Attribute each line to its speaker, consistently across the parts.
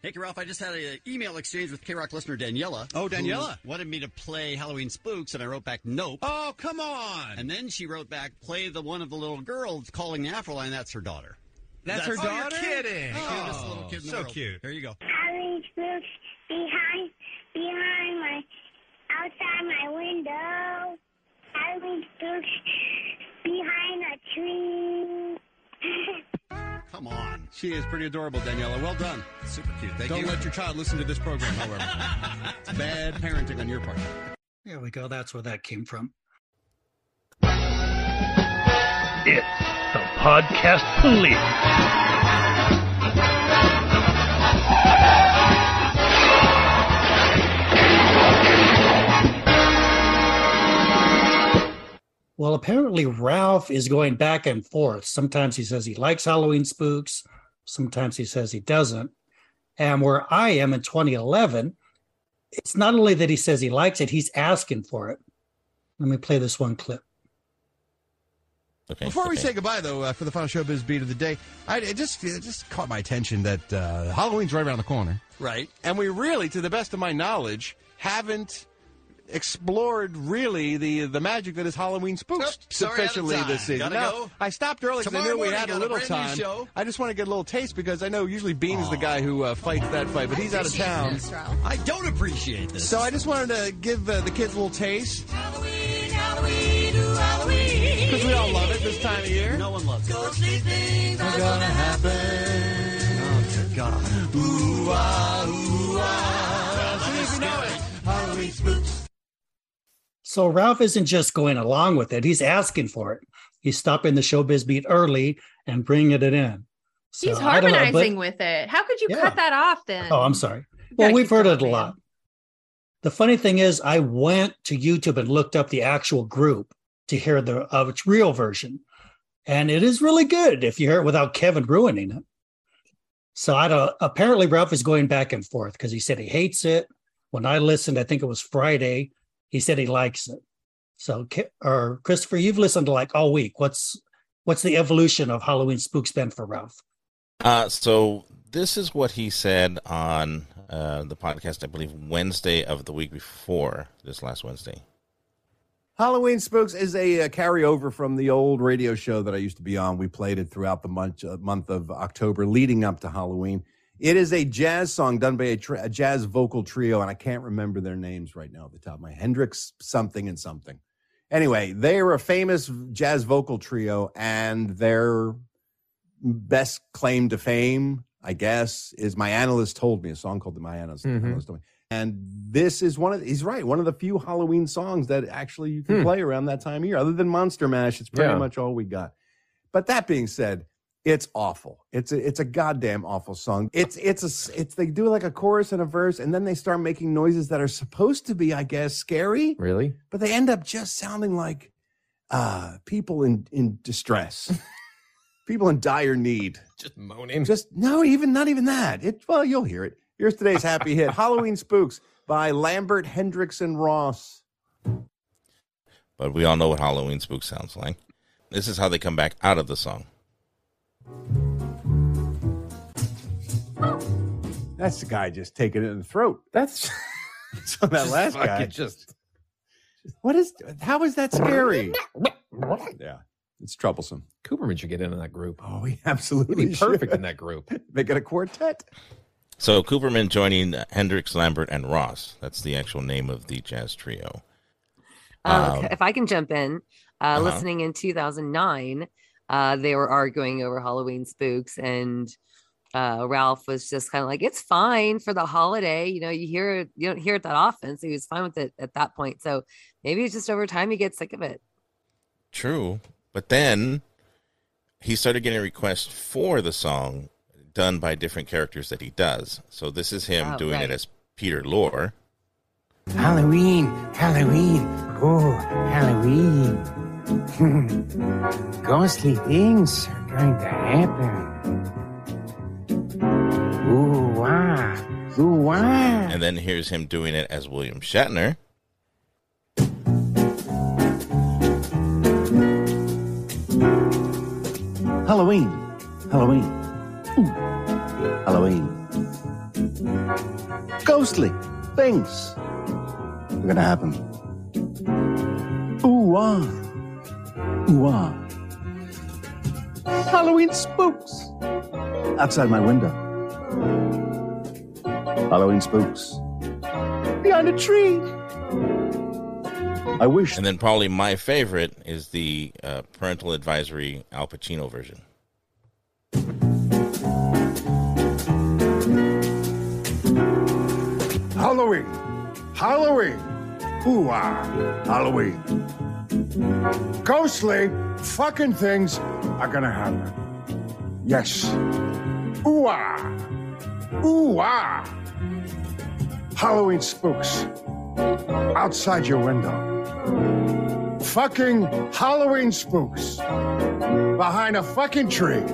Speaker 1: Hey, Ralph, I just had an email exchange with KROQ listener Daniela.
Speaker 2: Oh, Daniela.
Speaker 1: who Wanted me to play Halloween Spooks, and I wrote back, nope.
Speaker 2: Oh, come on.
Speaker 1: And then she wrote back, play the one of the little girls calling the Afro line. That's her daughter.
Speaker 2: That's, her
Speaker 1: oh,
Speaker 2: daughter?
Speaker 1: You're kidding.
Speaker 2: Oh,
Speaker 1: Cutest little kid in the
Speaker 2: so
Speaker 1: world.
Speaker 2: cute.
Speaker 1: Here you go.
Speaker 3: Halloween spooks behind behind my outside my window. Halloween spooks behind a tree.
Speaker 1: Come on. She is pretty adorable, Daniela. Well done. Super cute. Thank
Speaker 2: Don't
Speaker 1: you.
Speaker 2: let your child listen to this program, however.
Speaker 1: It's bad parenting on your part.
Speaker 4: There we go. That's where that came from.
Speaker 5: It's the Podcast Police.
Speaker 4: Well, apparently Ralph is going back and forth. Sometimes he says he likes Halloween spooks, sometimes he says he doesn't. And where I am in 2011, it's not only that he says he likes it, he's asking for it. Let me play this one clip.
Speaker 6: Okay.
Speaker 2: Before we say goodbye, though, uh, for the final showbiz beat of the day, I it just it just caught my attention that uh, Halloween's right around the corner,
Speaker 1: Right.
Speaker 2: and we really, to the best of my knowledge, haven't explored really the the magic that is Halloween spooks
Speaker 1: Nope, sorry, out of
Speaker 2: sufficiently
Speaker 1: time.
Speaker 2: this season. Now,
Speaker 1: go.
Speaker 2: I stopped early because I knew we had a
Speaker 1: got a
Speaker 2: little time.
Speaker 1: show.
Speaker 2: I just want to get a little taste because I know usually Bean is the guy who uh, fights that fight, but he's out of town.
Speaker 1: I don't appreciate this.
Speaker 2: So I just wanted to give uh, the kids a little taste
Speaker 1: Halloween, Halloween, ooh, Halloween.
Speaker 2: because we all love it this time of year.
Speaker 1: No one loves it.
Speaker 2: Ghostly things are gonna happen.
Speaker 1: Oh, dear God.
Speaker 2: Ooh, ah, ooh,
Speaker 4: So Ralph isn't just going along with it, he's asking for it. He's stopping the showbiz beat early and bringing it in. So,
Speaker 7: He's
Speaker 4: don't know, but-
Speaker 7: harmonizing with it. How could you
Speaker 4: Yeah.
Speaker 7: cut that off then?
Speaker 4: Oh, I'm sorry. Well, we've heard it a lot. The funny thing is, I went to YouTube and looked up the actual group to hear the uh, of its real version, and it is really good if you hear it without Kevin ruining it. So I don't. Apparently, Ralph is going back and forth because he said he hates it. When I listened, I think it was Friday. He said he likes it. So, or Christopher, you've listened to like all week. What's what's the evolution of Halloween spooks been for Ralph?
Speaker 6: Uh, so this is what he said on uh, the podcast, I believe, Wednesday of the week before this last Wednesday.
Speaker 8: Halloween Spooks is a, uh carryover from the old radio show that I used to be on. We played it throughout the month, uh, month of October leading up to Halloween. It is a jazz song done by a, a jazz vocal trio, and I can't remember their names right now at the top of my Hendricks something and something. Anyway, they are a famous jazz vocal trio, and their best claim to fame, I guess, is "My Analyst Told Me," a song called "The My Analyst,
Speaker 9: Mhm.
Speaker 8: Analyst Told Me." And this is one of he's right, one of the few Halloween songs that actually you can
Speaker 9: Hmm.
Speaker 8: play around that time of year. Other than Monster Mash, it's pretty
Speaker 9: Yeah.
Speaker 8: much all we got. But that being said, it's awful. It's a it's a goddamn awful song. It's it's a it's they do like a chorus and a verse, and then they start making noises that are supposed to be, I guess, scary,
Speaker 9: Really?
Speaker 8: but they end up just sounding like uh people in in distress, people in dire need.
Speaker 9: Just moaning.
Speaker 8: Just no, even not even that. It well, you'll hear it. Here's today's happy hit: Halloween Spooks by Lambert Hendricks and Ross.
Speaker 6: But we all know what Halloween spook sounds like. This is how they come back out of the song.
Speaker 8: That's the guy just taking it in the throat.
Speaker 9: That's
Speaker 8: So that
Speaker 9: just
Speaker 8: last
Speaker 9: fucking
Speaker 8: guy.
Speaker 9: just
Speaker 8: What is? How is that scary? yeah, it's troublesome.
Speaker 9: Cooperman should get in on that group.
Speaker 8: Oh, he
Speaker 9: He'd
Speaker 8: absolutely
Speaker 9: be perfect
Speaker 8: should.
Speaker 9: in that group.
Speaker 8: They got a quartet.
Speaker 6: So Cooperman joining Hendricks, Lambert, and Ross. That's the actual name of the jazz trio.
Speaker 10: Um,
Speaker 6: Um,
Speaker 10: if I can jump in, uh,
Speaker 6: uh-huh.
Speaker 10: listening in 2009, uh, they were arguing over Halloween spooks, and uh, Ralph was just kind of like, "It's fine for the holiday." You know, you hear it, you don't hear it that often, so he was fine with it at that point. So maybe it's just over time you get sick of it.
Speaker 6: True. But then he started getting requests for the song done by different characters that he does. So this is him
Speaker 10: Oh,
Speaker 6: doing
Speaker 10: right.
Speaker 6: it as Peter Lorre.
Speaker 11: Halloween, Halloween, oh, Halloween. Ghostly things are going to happen. Ooh, wah, ooh, wah.
Speaker 6: And then here's him doing it as William Shatner.
Speaker 8: Halloween. Halloween. Ooh. Halloween. Ghostly things are gonna happen. Ooh ah. Ooh ah. Halloween spooks outside my window. Halloween spooks behind a tree. I wish
Speaker 6: And then probably my favorite is the uh, parental advisory Al Pacino version.
Speaker 12: Halloween. Halloween. Ooh ah. Halloween. Ghostly fucking things are gonna happen. Yes. Ooh ah. Ooh ah. Halloween spooks outside your window. Fucking Halloween spooks behind a fucking tree.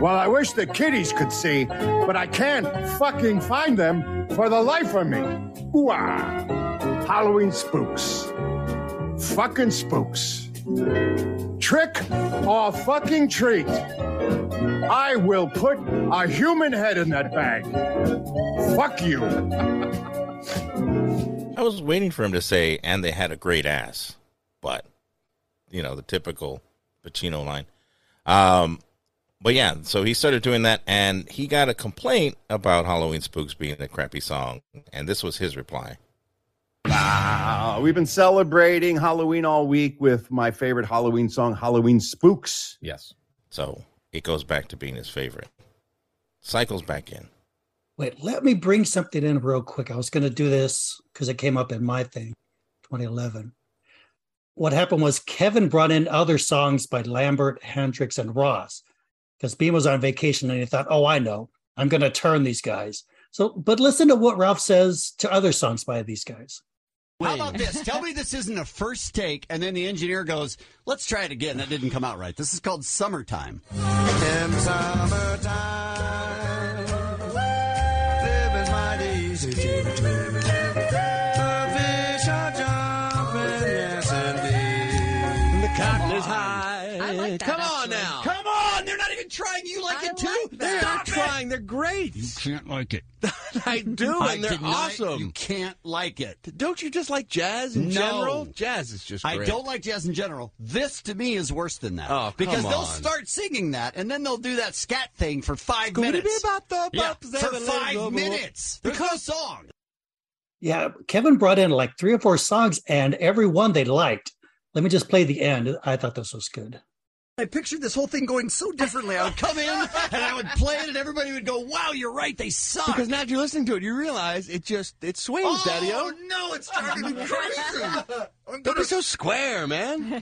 Speaker 12: Well, I wish the kiddies could see, but I can't fucking find them for the life of me. Ooh ah. Halloween spooks. Fucking spooks. Trick or fucking treat. I will put a human head in that bag. Fuck you.
Speaker 6: I was waiting for him to say, and they had a great ass. But, you know, the typical Pacino line. Um, but yeah, so he started doing that, and he got a complaint about Halloween Spooks being a crappy song. And this was his reply.
Speaker 8: Ah, we've been celebrating Halloween all week with my favorite Halloween song, Halloween Spooks.
Speaker 9: Yes.
Speaker 6: So it goes back to being his favorite. Cycles back in.
Speaker 4: Wait, let me bring something in real quick. I was going to do this because it came up in my thing, 2011. What happened was Kevin brought in other songs by Lambert, Hendricks, and Ross because Bean was on vacation and he thought, oh, I know, I'm going to turn these guys. So, but listen to what Ralph says to other songs by these guys.
Speaker 1: How about this? Tell me this isn't a first take, and then the engineer goes, "Let's try it again." That didn't come out right. This is called "Summertime."
Speaker 13: In summertime, living's mighty easy to do. The fish are jumping, yes indeed.
Speaker 2: The cotton is high.
Speaker 13: I like that,
Speaker 2: Come on
Speaker 13: actually.
Speaker 2: now.
Speaker 1: Come on, they're not even trying. You like it too?
Speaker 2: They're
Speaker 1: Stop
Speaker 2: not
Speaker 1: it.
Speaker 2: trying. They're great.
Speaker 1: You can't like it.
Speaker 2: I do,
Speaker 1: I
Speaker 2: and they're
Speaker 1: deny
Speaker 2: awesome.
Speaker 1: You can't like it.
Speaker 2: Don't you just like jazz in
Speaker 1: No.
Speaker 2: general? Jazz is just
Speaker 1: I don't like jazz in general. This to me is worse than that.
Speaker 2: Oh,
Speaker 1: because
Speaker 2: come
Speaker 1: they'll start singing that, and then they'll do that scat thing for five
Speaker 2: Scooby-Doo
Speaker 1: minutes.
Speaker 2: bop the
Speaker 1: Yeah,
Speaker 2: bop,
Speaker 1: for
Speaker 2: seven
Speaker 1: five
Speaker 2: little
Speaker 1: minutes. There's no song.
Speaker 4: Yeah, Kevin brought in like three or four songs, and every one they liked. Let me just play the end. I thought this was good.
Speaker 1: I pictured this whole thing going so differently. I would come in and I would play it, and everybody would go, "Wow, you're right. They suck."
Speaker 2: Because now that you're listening to it, you realize it just it swings,
Speaker 1: oh
Speaker 2: Daddy-O.
Speaker 1: no, it's driving me crazy. I'm
Speaker 2: Don't be so square, man.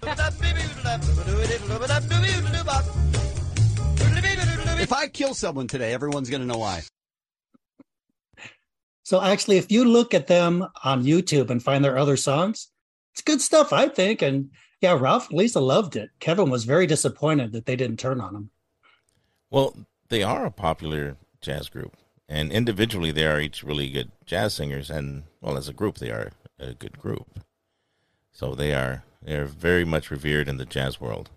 Speaker 1: If I kill someone today, everyone's going to know why.
Speaker 4: So actually, if you look at them on YouTube and find their other songs, it's good stuff, I think. And yeah, Ralph and Lisa loved it. Kevin was very disappointed that they didn't turn on him.
Speaker 6: Well, they are a popular jazz group, and individually they are each really good jazz singers, and well, as a group, they are a good group. So they are they are very much revered in the jazz world.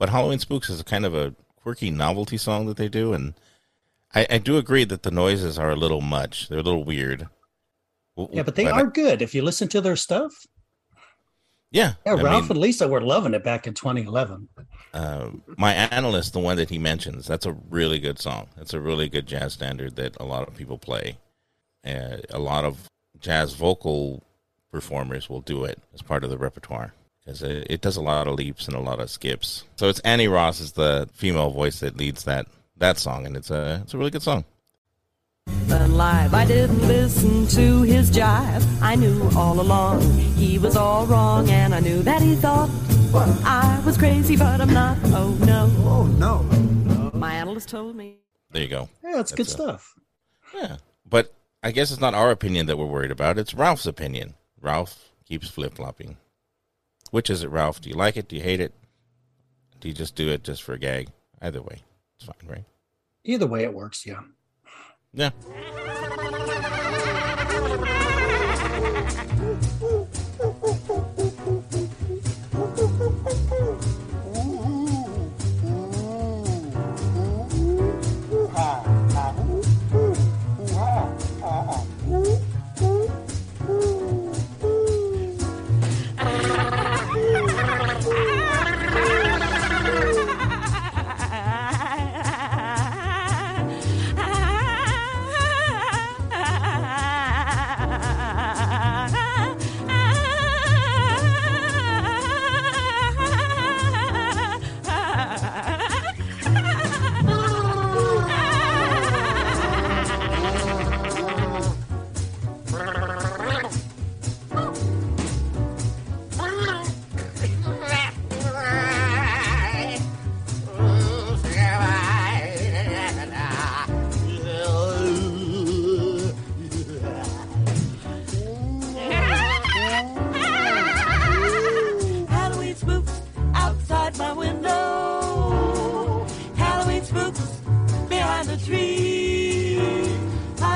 Speaker 6: But Halloween Spooks is a kind of a quirky novelty song that they do, and I, I do agree that the noises are a little much. They're a little weird.
Speaker 4: Yeah, but they
Speaker 6: I-
Speaker 4: are good if you listen to their stuff.
Speaker 6: Yeah,
Speaker 4: Yeah,
Speaker 6: I
Speaker 4: Ralph
Speaker 6: mean-
Speaker 4: and Lisa were loving it back in 2011.
Speaker 6: uh, my analyst, the one that he mentions, that's a really good song. That's a really good jazz standard that a lot of people play. Uh, a lot of jazz vocal performers will do it as part of the repertoire because it, it does a lot of leaps and a lot of skips. So it's Annie Ross is the female voice that leads that that song, and it's a it's a really good song.
Speaker 14: And live. I didn't listen to his jive. I knew all along he was all wrong, and I knew that he thought I was crazy, but I'm not. Oh no. Oh no. My analyst told me.
Speaker 6: There you go.
Speaker 4: Yeah, that's good
Speaker 6: a-
Speaker 4: stuff.
Speaker 6: Yeah, but I guess it's not our opinion that we're worried about. It's Ralph's opinion. Ralph keeps flip flopping. Which is it, Ralph? Do you like it? Do you hate it? Do you just do it just for a gag? Either way, it's fine, right?
Speaker 4: Either way, it works. Yeah.
Speaker 6: Yeah.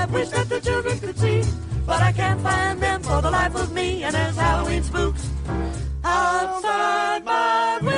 Speaker 14: I wish that the children could see, but I can't find them for the life of me. And there's Halloween spooks outside my window.